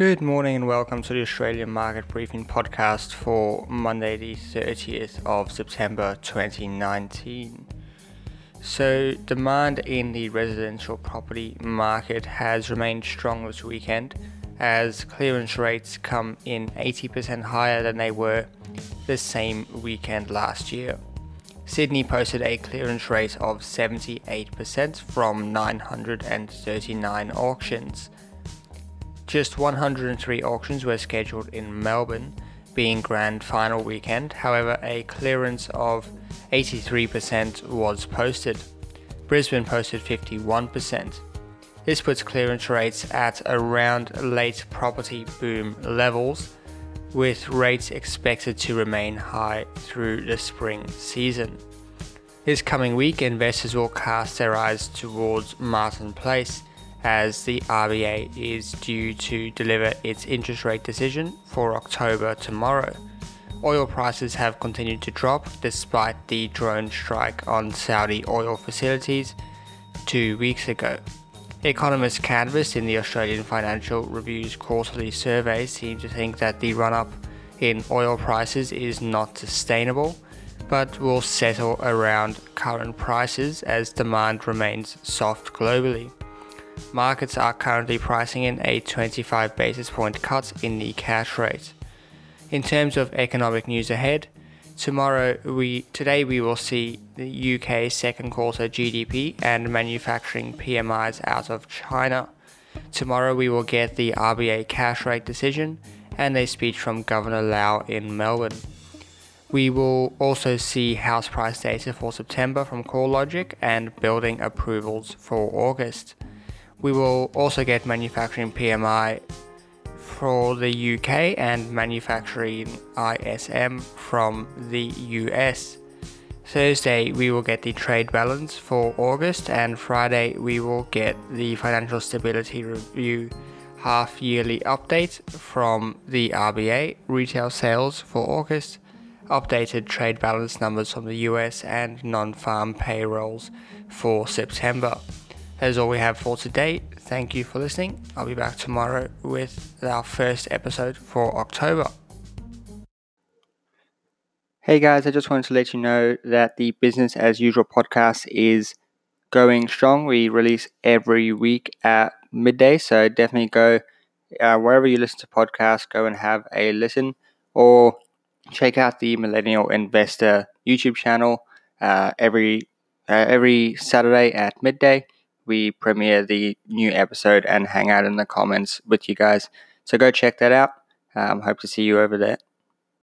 Good morning and welcome to the Australian Market Briefing podcast for Monday, the 30th of September 2019. So, demand in the residential property market has remained strong this weekend as clearance rates come in 80% higher than they were the same weekend last year. Sydney posted a clearance rate of 78% from 939 auctions just 103 auctions were scheduled in Melbourne, being grand final weekend. However, a clearance of 83% was posted. Brisbane posted 51%. This puts clearance rates at around late property boom levels, with rates expected to remain high through the spring season. This coming week, investors will cast their eyes towards Martin Place as the RBA is due to deliver its interest rate decision for October tomorrow. Oil prices have continued to drop despite the drone strike on Saudi oil facilities two weeks ago. Economists canvassed in the Australian Financial Review's quarterly survey seem to think that the run up in oil prices is not sustainable, but will settle around current prices as demand remains soft globally. Markets are currently pricing in a 25 basis point cut in the cash rate. In terms of economic news ahead, tomorrow we today we will see the UK second quarter GDP and manufacturing PMIs out of China. Tomorrow we will get the RBA cash rate decision and a speech from Governor Lowe in Melbourne. We will also see house price data for September from CoreLogic and building approvals for August. We will also get manufacturing PMI for the UK and manufacturing ISM from the US. Thursday, we will get the trade balance for August, and Friday, we will get the financial stability review half yearly update from the RBA, retail sales for August, updated trade balance numbers from the US, and non farm payrolls for September. That is all we have for today. Thank you for listening. I'll be back tomorrow with our first episode for October. Hey guys, I just wanted to let you know that the Business as Usual podcast is going strong. We release every week at midday, so definitely go uh, wherever you listen to podcasts, go and have a listen or check out the Millennial Investor YouTube channel uh, every uh, every Saturday at midday we premiere the new episode and hang out in the comments with you guys. So go check that out. Um, hope to see you over there.